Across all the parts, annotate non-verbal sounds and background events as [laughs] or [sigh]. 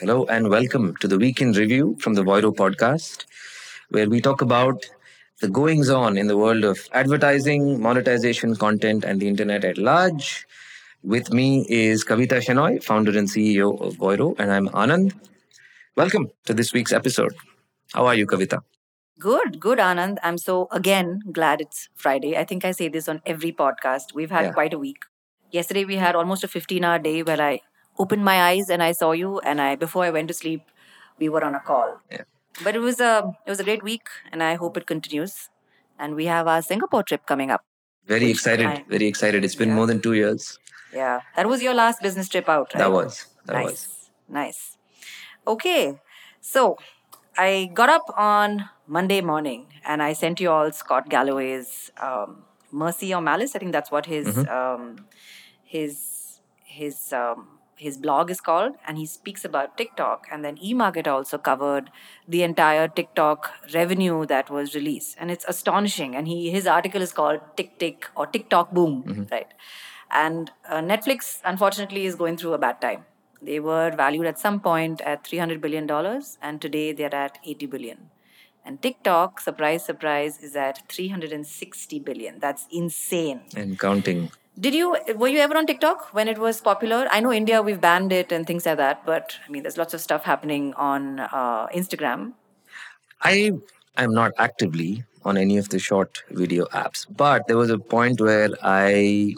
Hello and welcome to the Week In Review from the Voiro podcast, where we talk about the goings on in the world of advertising, monetization, content, and the internet at large. With me is Kavita Shenoy, founder and CEO of Voiro, and I'm Anand. Welcome to this week's episode. How are you, Kavita? Good, good, Anand. I'm so, again, glad it's Friday. I think I say this on every podcast. We've had Yeah. quite a week. Yesterday, we had almost a 15 hour day where I opened my eyes and I saw you. And I, before I went to sleep, we were on a call. Yeah. But it was a, it was a great week and I hope it continues. And we have our Singapore trip coming up. Very excited. I- Very excited. It's been Yeah. more than two years. Yeah. That was your last business trip out, right? That was. That nice. was. Nice. Okay. So I got up on Monday morning and I sent you all Scott Galloway's um, Mercy or Malice. I think that's what his Mm-hmm. um, his his um, his blog is called, and he speaks about TikTok. And then eMarket also covered the entire TikTok revenue that was released, and it's astonishing. And he his article is called Tick Tick or TikTok Boom, Mm-hmm. right? And uh, Netflix, unfortunately, is going through a bad time. They were valued at some point at $300 billion, and today they're at 80 billion. And TikTok, surprise, surprise, is at 360 billion. That's insane. And counting. Did you, were you ever on TikTok when it was popular? I know India, we've banned it and things like that, but I mean, there's lots of stuff happening on uh, Instagram. I am not actively on any of the short video apps, but there was a point where I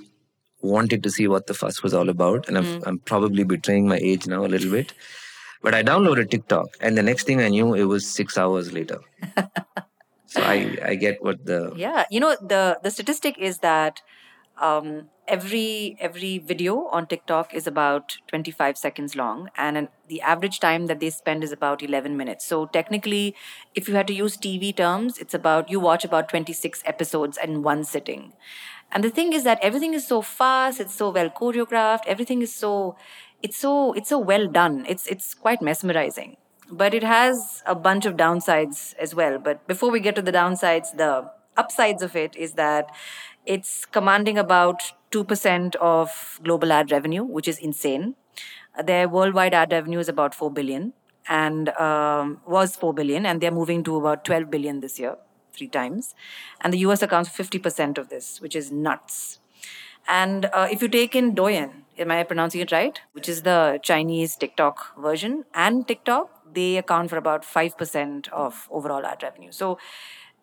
wanted to see what the fuss was all about, and I've, I'm probably betraying my age now a little bit. But I downloaded TikTok, and the next thing I knew, it was six hours later. [laughs] so I, I get what the Yeah, you know the the statistic is that um, every every video on TikTok is about 25 seconds long, and an, the average time that they spend is about 11 minutes. So technically, if you had to use TV terms, it's about you watch about 26 episodes in one sitting. And the thing is that everything is so fast, it's so well choreographed, everything is so it's so it's so well done. It's it's quite mesmerizing but it has a bunch of downsides as well. But before we get to the downsides, the upsides of it is that it's commanding about 2% of global ad revenue, which is insane. Their worldwide ad revenue is about 4 billion and um, was 4 billion, and they're moving to about 12 billion this year, three times. And the US accounts for 50% of this, which is nuts. And uh, if you take in Douyin, am I pronouncing it right? Which is the Chinese TikTok version, and TikTok, they account for about 5% of overall ad revenue. So,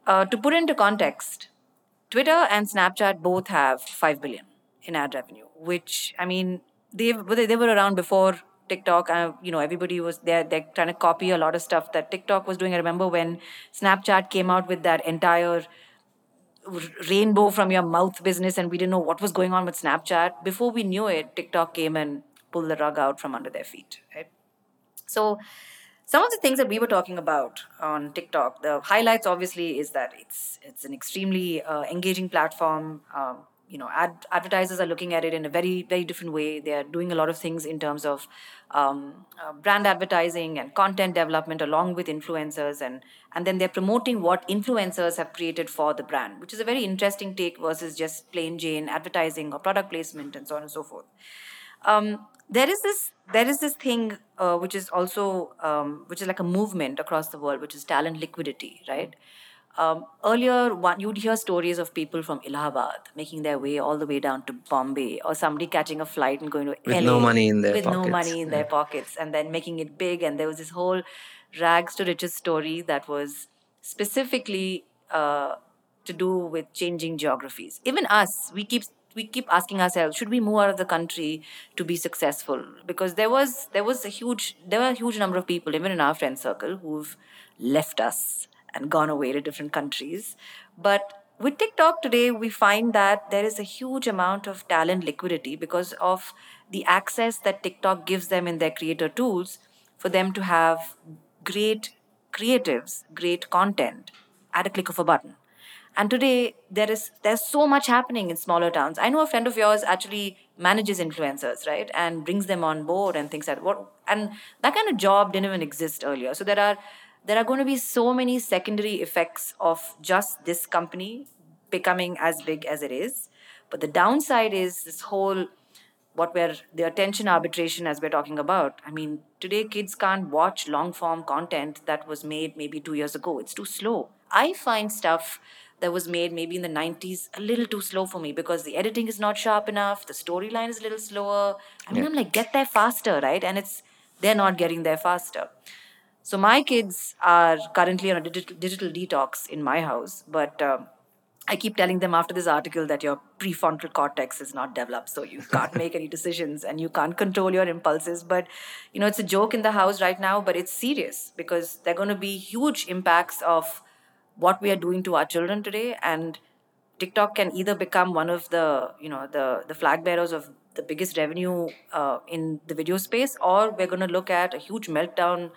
uh, to put into context, Twitter and Snapchat both have 5 billion in ad revenue, which, I mean, they they were around before TikTok. Uh, you know, everybody was there. They're trying to copy a lot of stuff that TikTok was doing. I remember when Snapchat came out with that entire rainbow from your mouth business and we didn't know what was going on with snapchat before we knew it tiktok came and pulled the rug out from under their feet right so some of the things that we were talking about on tiktok the highlights obviously is that it's it's an extremely uh, engaging platform. Um, you know ad- advertisers are looking at it in a very very different way. They are doing a lot of things in terms of um, uh, brand advertising and content development along with influencers and and then they're promoting what influencers have created for the brand which is a very interesting take versus just plain jane advertising or product placement and so on and so forth. Um, there is this there is this thing uh, which is also um, which is like a movement across the world which is talent liquidity right? Um, earlier one, you'd hear stories of people from Allahabad making their way all the way down to Bombay or somebody catching a flight and going to With LA no money in their with no money in their pockets and then making it big. And there was this whole rags to riches story that was specifically uh, to do with changing geographies. Even us we keep we keep asking ourselves should we move out of the country to be successful because there was there was a huge there were a huge number of people even in our friend circle who've left us and gone away to different countries but with TikTok today, we find that there is a huge amount of talent liquidity because of the access that TikTok gives them in their creator tools for them to have great creatives, great content at a click of a button. And today there is there's so much happening in smaller towns. I know a friend of yours actually manages influencers, right, and brings them on board and things like that. What and that kind of job didn't even exist earlier. So there are there are going to be so many secondary effects of just this company becoming as big as it is. But the downside is this whole what we're the attention arbitration as we're talking about. I mean, today kids can't watch long form content that was made maybe two years ago. It's too slow. I find stuff that was made maybe in the 90s a little too slow for me because the editing is not sharp enough, the storyline is a little slower. I mean, Yeah. I'm like, get there faster, right? And it's they're not getting there faster. So my kids are currently on a digital, digital detox in my house, but um, I keep telling them after this article that your prefrontal cortex is not developed, so you can't [laughs] make any decisions and you can't control your impulses. But you know, it's a joke in the house right now, but it's serious because there are going to be huge impacts of what we are doing to our children today, and TikTok can either become one of the you know the the flag bearers of the biggest revenue uh, in the video space, or we're going to look at a huge meltdown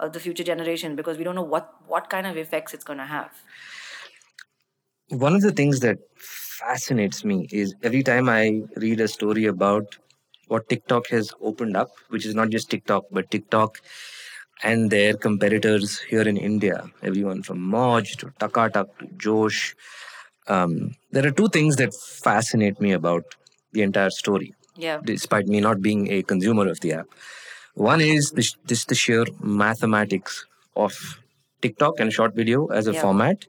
of the future generation because we don't know what what kind of effects it's going to have. One of the things that fascinates me is every time I read a story about what TikTok has opened up, which is not just TikTok, but TikTok and their competitors here in India, everyone from Moj to Takatak to Josh. Um, there are two things that fascinate me about the entire story, Yeah. despite me not being a consumer of the app. One is this, this the sheer mathematics of TikTok and short video as a Yeah. format,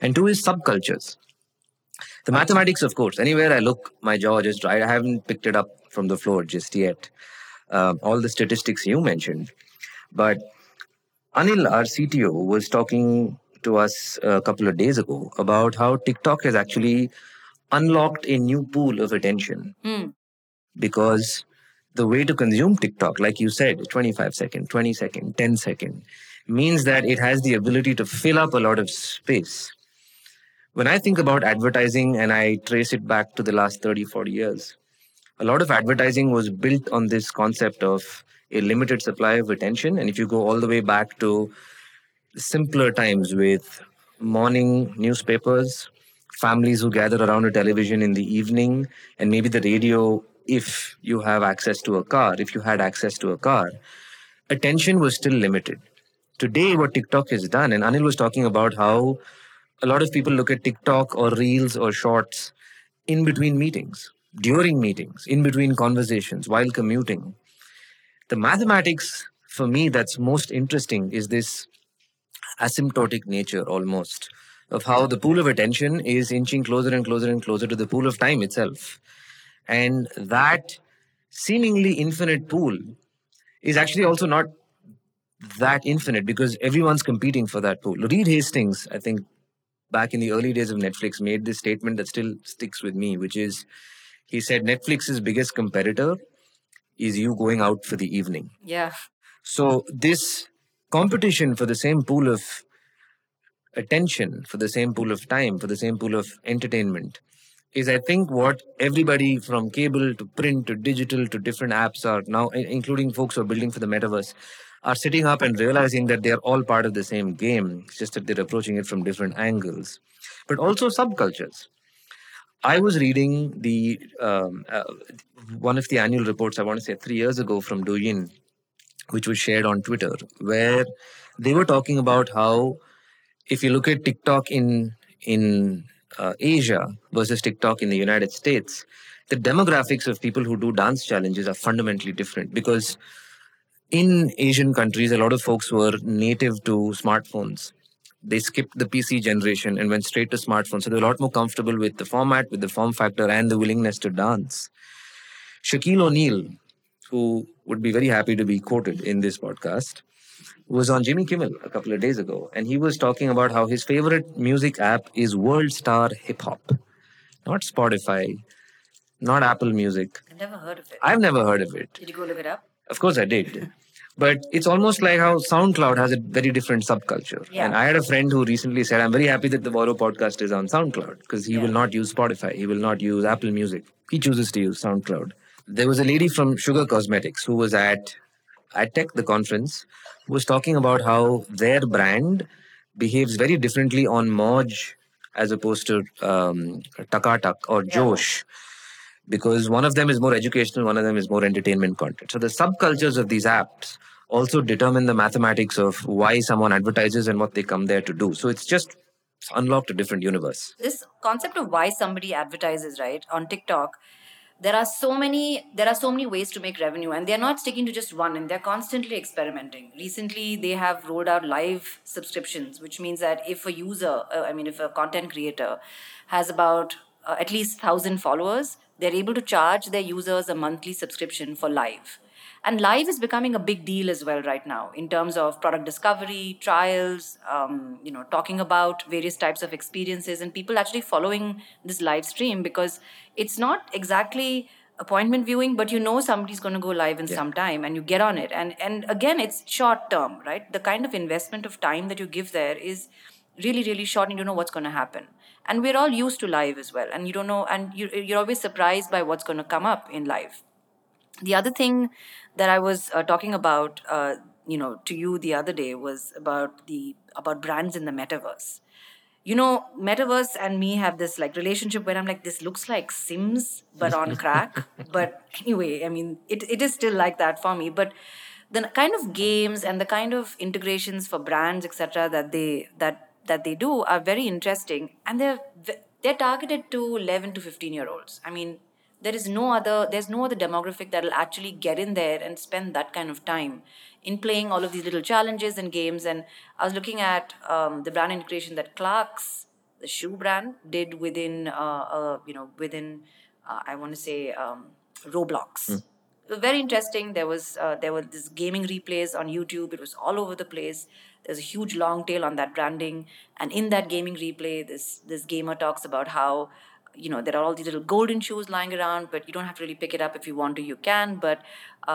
and two is subcultures. The mathematics, of course, anywhere I look, my jaw just dried. I haven't picked it up from the floor just yet. Um, all the statistics you mentioned, but Anil, our CTO, was talking to us a couple of days ago about how TikTok has actually unlocked a new pool of attention Hmm. because the way to consume TikTok, like you said, 25 second, 20 second, 10 second, means that it has the ability to fill up a lot of space. When I think about advertising and I trace it back to the last 30, 40 years, a lot of advertising was built on this concept of a limited supply of attention. And if you go all the way back to simpler times with morning newspapers, families who gather around a television in the evening, and maybe the radio if you have access to a car, if you had access to a car, attention was still limited. Today, what TikTok has done, and Anil was talking about how a lot of people look at TikTok or reels or shorts in between meetings, during meetings, in between conversations, while commuting. The mathematics for me that's most interesting is this asymptotic nature almost of how the pool of attention is inching closer and closer and closer to the pool of time itself. And that seemingly infinite pool is actually also not that infinite because everyone's competing for that pool. Reed Hastings, I think, back in the early days of Netflix, made this statement that still sticks with me, which is he said Netflix's biggest competitor is you going out for the evening. Yeah. So this competition for the same pool of attention, for the same pool of time, for the same pool of entertainment is I think what everybody from cable to print to digital to different apps are now, including folks who are building for the metaverse, are sitting up and realizing that they're all part of the same game. It's just that they're approaching it from different angles. But also subcultures. I was reading the um, uh, one of the annual reports. I want to say three years ago from Douyin, which was shared on Twitter, where they were talking about how if you look at TikTok in in uh, Asia versus TikTok in the United States, the demographics of people who do dance challenges are fundamentally different because in Asian countries, a lot of folks were native to smartphones. They skipped the PC generation and went straight to smartphones. So they're a lot more comfortable with the format, with the form factor, and the willingness to dance. Shaquille O'Neal, who would be very happy to be quoted in this podcast, was on Jimmy Kimmel a couple of days ago, and he was talking about how his favorite music app is World Star Hip Hop, not Spotify, not Apple Music. I've never heard of it. I've never heard of it. Did you go look it up? Of course, I did. But it's almost like how SoundCloud has a very different subculture. Yeah. And I had a friend who recently said, I'm very happy that the Voiro podcast is on SoundCloud because he Yeah. will not use Spotify. He will not use Apple Music. He chooses to use SoundCloud. There was a lady from Sugar Cosmetics who was at at Tech, the conference, who was talking about how their brand behaves very differently on Moj as opposed to um, Takatak or Yeah. Because one of them is more educational, one of them is more entertainment content. So the subcultures of these apps also determine the mathematics of why someone advertises and what they come there to do. So it's just unlocked a different universe. This concept of why somebody advertises, right, on TikTok, there are so many there are so many ways to make revenue and they're not sticking to just one and they're constantly experimenting recently they have rolled out live subscriptions which means that if a user uh, i mean if a content creator has about uh, at least 1000 followers they're able to charge their users a monthly subscription for live. And live is becoming a big deal as well right now in terms of product discovery trials um, you know talking about various types of experiences and people actually following this live stream because it's not exactly appointment viewing but you know somebody's going to go live in Yeah. some time and you get on it. And and again it's short term right? The kind of investment of time that you give there is really really short and you don't know what's going to happen and we're all used to live as well and you don't know and you, you're always surprised by what's going to come up in live the other thing that I was uh, talking about, uh, you know, to you the other day was about the about brands in the metaverse. You know, metaverse and me have this like relationship where I'm like, this looks like Sims but on crack. [laughs] but anyway, I mean, it, it is still like that for me. But the kind of games and the kind of integrations for brands, etc., that they that that they do are very interesting, and they're they're targeted to 11 to 15 year olds. I mean, there is no other there's no other demographic that will actually get in there and spend that kind of time in playing all of these little challenges and games. And i was looking at um, the brand integration that clark's the shoe brand did within uh, uh, you know within uh, i want to say um, roblox. It was very interesting. There was uh, there were this gaming replays on youtube. It was all over the place. There's a huge long tail on that branding. And in that gaming replay this this gamer talks about how you know there are all these little golden shoes lying around but you don't have to really pick it up. If you want to you can. But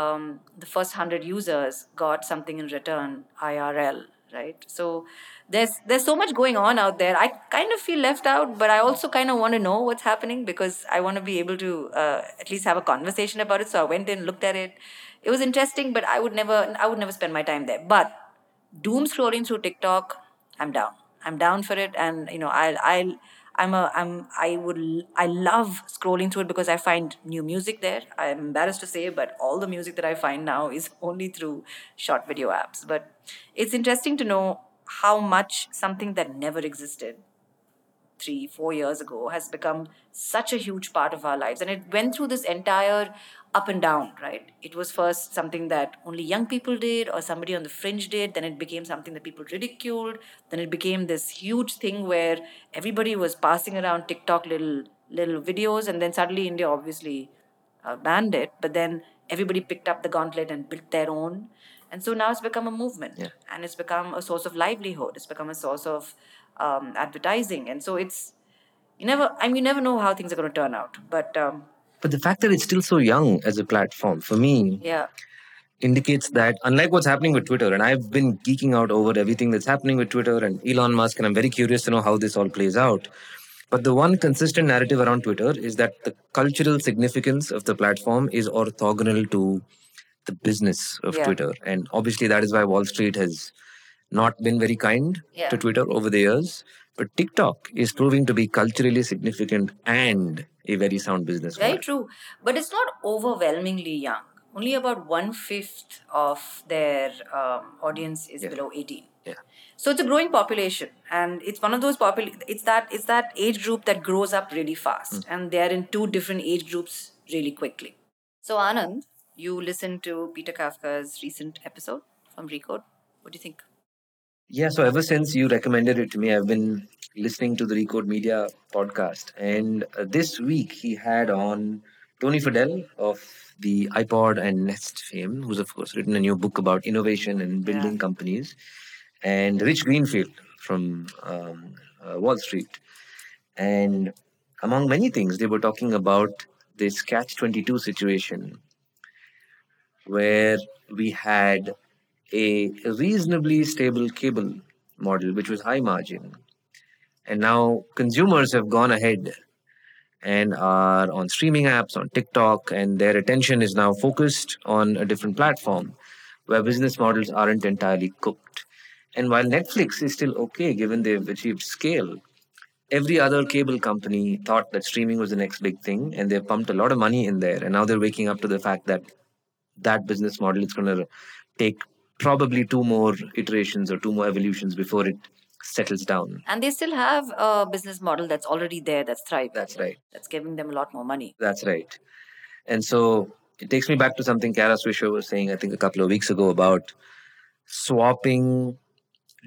um, the first 100 users got something in return irl right? So there's there's so much going on out there i kind of feel left out but i also kind of want to know what's happening because i want to be able to uh, at least have a conversation about it so i went in looked at it it was interesting but i would never i would never spend my time there but doom scrolling through TikTok, I'm down. I'm down for it, and you know, I'll, I'll, I'm a, I'm, I would, I love scrolling through it because I find new music there. I'm embarrassed to say, but all the music that I find now is only through short video apps. But it's interesting to know how much something that never existed three, four years ago has become such a huge part of our lives. And it went through this entire up and down, right? It was first something that only young people did or somebody on the fringe did. Then it became something that people ridiculed. Then it became this huge thing where everybody was passing around TikTok little little videos. And then suddenly India obviously uh, banned it. But then everybody picked up the gauntlet and built their own. And so now it's become a movement Yeah. and it's become a source of livelihood. It's become a source of um, advertising. And so it's, you never, I mean, you never know how things are going to turn out. But um, But the fact that it's still so young as a platform, for me, yeah, indicates that unlike what's happening with Twitter, and I've been geeking out over everything that's happening with Twitter and Elon Musk, and I'm very curious to know how this all plays out. But the one consistent narrative around Twitter is that the cultural significance of the platform is orthogonal to the business of Yeah. Twitter. And obviously, that is why Wall Street has not been very kind Yeah. to Twitter over the years. But TikTok is proving to be culturally significant and a very sound business. very model. true. But it's not overwhelmingly young. Only about one fifth of their um, audience is Yeah. below 18. Yeah. So it's a growing population, and it's one of those popul. It's that it's that age group that grows up really fast, and they're in two different age groups really quickly. So Anand, you listened to Peter Kafka's recent episode from Recode. What do you think? Yeah, so ever since you recommended it to me, I've been listening to the Recode Media podcast. And uh, this week he had on Tony Fadell of the iPod and Nest fame, who's, of course, written a new book about innovation and Yeah. building companies, and Rich Greenfield from um, uh, Wall Street. And among many things, they were talking about this catch 22 situation where we had a reasonably stable cable model, which was high margin. And now consumers have gone ahead and are on streaming apps, on TikTok, and their attention is now focused on a different platform where business models aren't entirely cooked. And while Netflix is still okay given they've achieved scale, every other cable company thought that streaming was the next big thing and they've pumped a lot of money in there. And now they're waking up to the fact that that business model is going to take probably two more iterations or two more evolutions before it settles down. And they still have a business model that's already there, that's thriving. That's right. That's giving them a lot more money. That's right. And so it takes me back to something Kara Swisher was saying, I think, a couple of weeks ago about swapping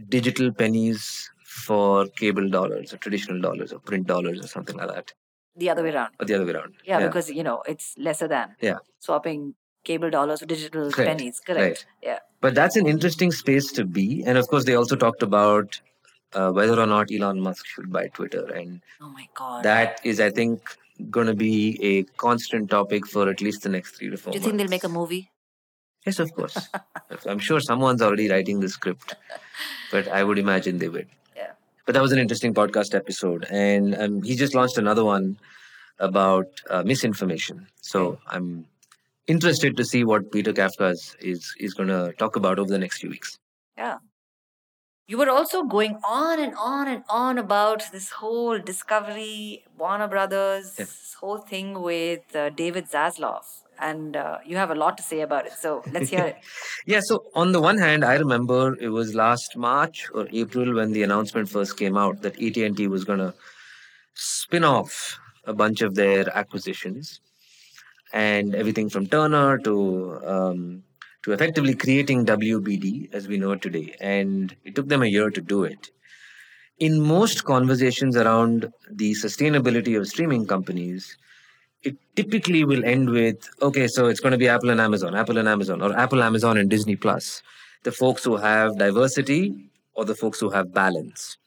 digital pennies for cable dollars or traditional dollars or print dollars or something like that. The other way around. Or the other way around. Yeah, because you know it's lesser than. Yeah. Swapping cable dollars for digital Correct. pennies. Correct. Right. Yeah. But that's an interesting space to be. And of course, they also talked about uh, whether or not Elon Musk should buy Twitter. And Oh my god. that is, I think, going to be a constant topic for at least the next three to four Do you think they'll make a movie? Yes, of course. [laughs] I'm sure someone's already writing the script, but I would imagine they would. Yeah. But that was an interesting podcast episode. And um, he just launched another one about uh, misinformation. So I'm interested to see what Peter Kafka is, is, is going to talk about over the next few weeks. Yeah. You were also going on and on and on about this whole Discovery, Warner Brothers, Yeah. this whole thing with uh, David Zaslav. And uh, you have a lot to say about it. So let's hear it. [laughs] Yeah, so on the one hand, I remember it was last March or April when the announcement first came out that AT&T was going to spin off a bunch of their acquisitions and everything from Turner to um, to effectively creating WBD as we know it today. And it took them a year to do it. In most conversations around the sustainability of streaming companies, it typically will end with okay so it's going to be apple and amazon apple and amazon or apple amazon and disney plus the folks who have diversity or the folks who have balance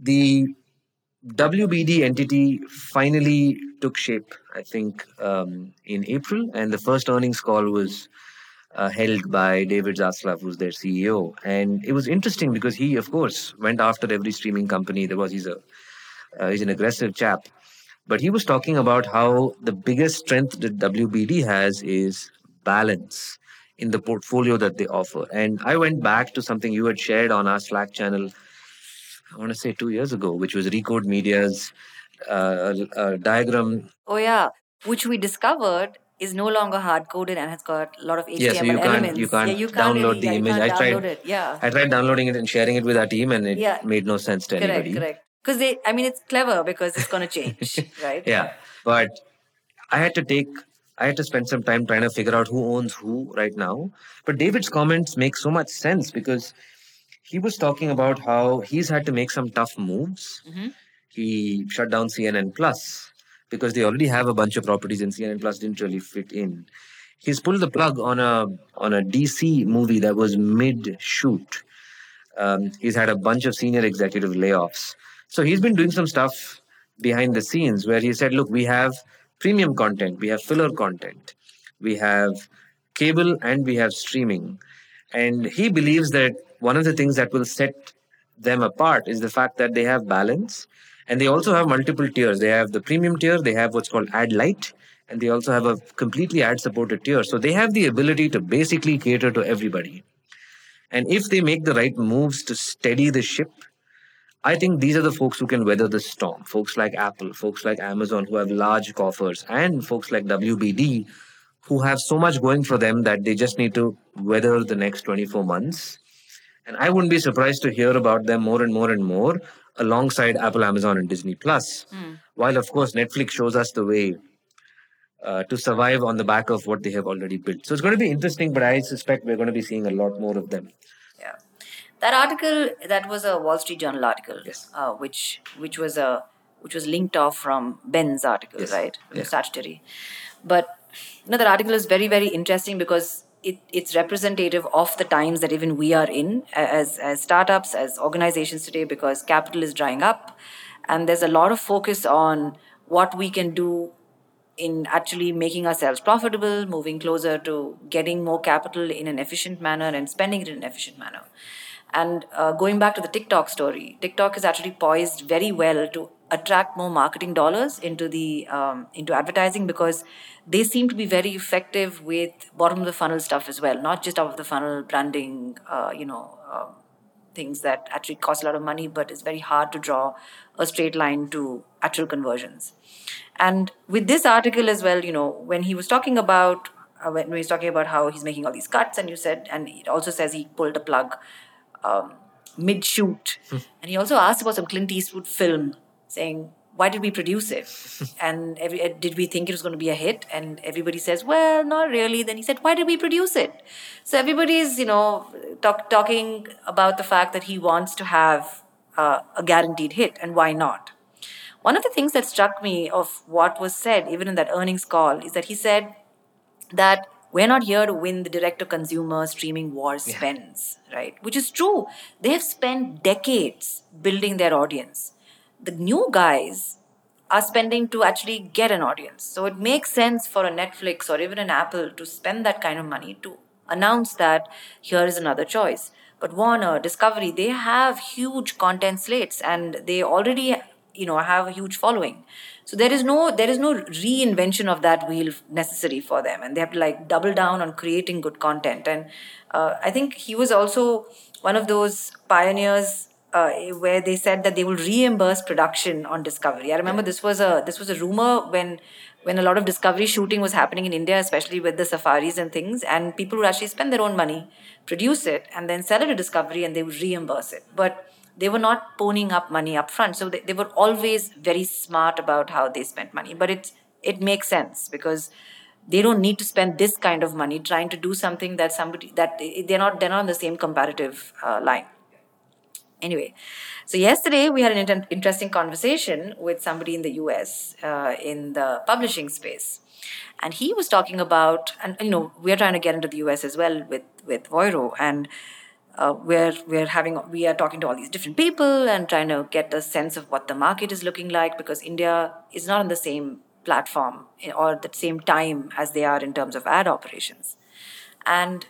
the wbd entity finally took shape i think um, in april. And the first earnings call was uh, held by david zaslav who's their ceo and it was interesting because he of course went after every streaming company. There was he's a uh, he's an aggressive chap. But he was talking about how the biggest strength that WBD has is balance in the portfolio that they offer. And I went back to something you had shared on our Slack channel, I want to say two years ago, which was Recode Media's uh, uh, diagram. Oh, yeah. Which we discovered is no longer hard coded and has got a lot of HTML Yeah, so you can't- elements. you can't yeah, you download really, the yeah, image. I tried- it. Yeah. I tried downloading it and sharing it with our team, and it Yeah. made no sense to correct, anybody. correct. Because they, I mean, it's clever because it's going to change, [laughs] right? Yeah, but I had to take, I had to spend some time trying to figure out who owns who right now. But David's comments make so much sense because he was talking about how he's had to make some tough moves. Mhm. He shut down CNN Plus because they already have a bunch of properties, and CNN Plus didn't really fit in. He's pulled the plug on a on a DC movie that was mid shoot. Um, he's had a bunch of senior executive layoffs. So he's been doing some stuff behind the scenes where he said, look, we have premium content, we have filler content, we have cable, and we have streaming. And he believes that one of the things that will set them apart is the fact that they have balance and they also have multiple tiers. They have the premium tier, they have what's called Ad Light, and they also have a completely ad supported tier. So they have the ability to basically cater to everybody. And if they make the right moves to steady the ship, I think these are the folks who can weather the storm. Folks like Apple, folks like Amazon who have large coffers, and folks like WBD who have so much going for them that they just need to weather the next 24 months. And I wouldn't be surprised to hear about them more and more and more alongside Apple, Amazon, and Disney Plus. While, of course, Netflix shows us the way uh, to survive on the back of what they have already built. So it's going to be interesting, but I suspect we're going to be seeing a lot more of them. Yeah. That article that was a Wall Street Journal article, Yes. uh, which which was a which was linked off from Ben's article, Yes. right? From Stratechery. But you know that article is very very interesting because it, it's representative of the times that even we are in as as startups as organizations today because capital is drying up and there's a lot of focus on what we can do in actually making ourselves profitable, moving closer to getting more capital in an efficient manner and spending it in an efficient manner. And uh, going back to the TikTok story, TikTok is actually poised very well to attract more marketing dollars into the um, into advertising because they seem to be very effective with bottom of the funnel stuff as well, not just top of the funnel branding. Uh, you know. Um, things that actually cost a lot of money, but it's very hard to draw a straight line to actual conversions. And with this article as well, you know, when he was talking about uh, when he was talking about how he's making all these cuts, and you said, and it also says he pulled a plug um, mid shoot, and he also asked about some Clint Eastwood film, saying why did we produce it? [laughs] and every, uh, did we think it was going to be a hit? And everybody says, well, not really. Then he said, why did we produce it? So everybody is, you know, talk, talking about the fact that he wants to have uh, a guaranteed hit, and why not? One of the things that struck me of what was said, even in that earnings call, is that he said that we're not here to win the direct to consumer streaming war spends, yeah. right? Which is true. They have spent decades building their audience the new guys are spending to actually get an audience. So it makes sense for a Netflix or even an Apple to spend that kind of money to announce that here is another choice. But Warner, Discovery, they have huge content slates and they already you know have a huge following. So there is no there is no reinvention of that wheel necessary for them, and they have to like double down on creating good content. And uh, I think he was also one of those pioneers uh, where they said that they will reimburse production on Discovery. I remember this was a this was a rumor when when a lot of Discovery shooting was happening in India, especially with the safaris and things, and people would actually spend their own money, produce it, and then sell it to Discovery, and they would reimburse it. But they were not ponying up money up front, so they, they were always very smart about how they spent money. But it it makes sense because they don't need to spend this kind of money trying to do something that somebody that they're not they're not on the same comparative uh, line Anyway, so yesterday we had an inter- interesting conversation with somebody in the US uh, in the publishing space. And he was talking about, and you know, we're trying to get into the US as well with, with Voiro. And uh, we're, we're having, we are talking to all these different people and trying to get a sense of what the market is looking like because India is not on the same platform or the same time as they are in terms of ad operations. And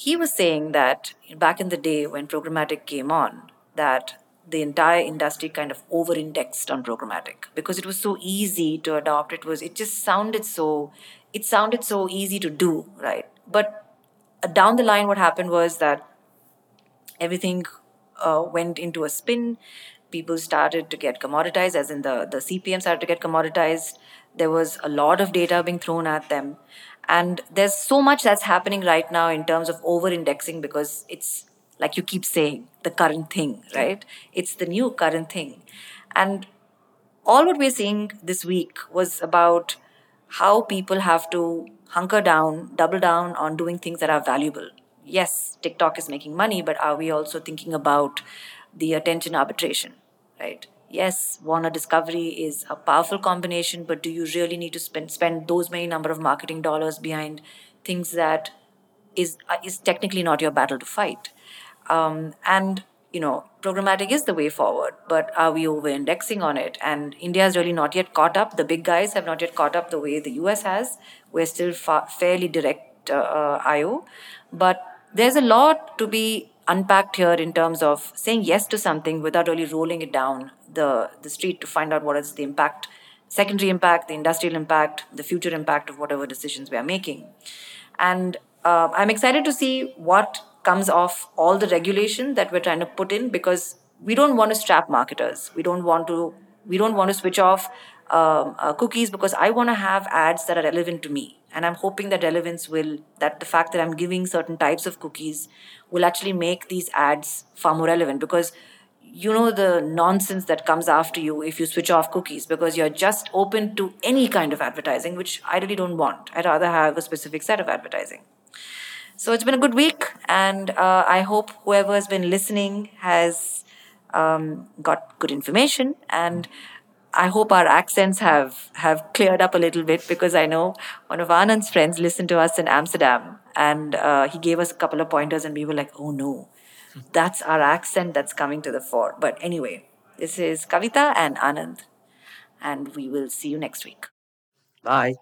he was saying that back in the day when programmatic came on, that the entire industry kind of over indexed on programmatic because it was so easy to adopt. It was it just sounded so it sounded so easy to do right? But uh, down the line what happened was that everything uh, went into a spin. People started to get commoditized as in the the cpm started to get commoditized. There was a lot of data being thrown at them and there's so much that's happening right now in terms of over indexing because it's like you keep saying the current thing right? It's the new current thing. And all what we're seeing this week was about how people have to hunker down double down on doing things that are valuable. Yes tiktok is making money but are we also thinking about the attention arbitration right yes, Warner Discovery is a powerful combination, but do you really need to spend spend those many number of marketing dollars behind things that is uh, is technically not your battle to fight? Um, and you know, programmatic is the way forward, but are we over indexing on it? And India has really not yet caught up. The big guys have not yet caught up the way the US has. We're still fa- fairly direct uh, uh, IO, but there's a lot to be unpacked here in terms of saying yes to something without really rolling it down the, the street to find out what is the impact, secondary impact, the industrial impact, the future impact of whatever decisions we are making. And uh, I'm excited to see what comes off all the regulation that we're trying to put in because we don't want to strap marketers. We don't want to we don't want to switch off um, uh, cookies because I want to have ads that are relevant to me. And I'm hoping that relevance will, that the fact that I'm giving certain types of cookies will actually make these ads far more relevant because you know the nonsense that comes after you if you switch off cookies because you're just open to any kind of advertising, which I really don't want. I'd rather have a specific set of advertising. So it's been a good week, and uh, I hope whoever has been listening has um, got good information and I hope our accents have have cleared up a little bit because I know one of Anand's friends listened to us in Amsterdam and uh, he gave us a couple of pointers and we were like, oh no, that's our accent that's coming to the fore. But anyway, this is Kavita and Anand, and we will see you next week. Bye.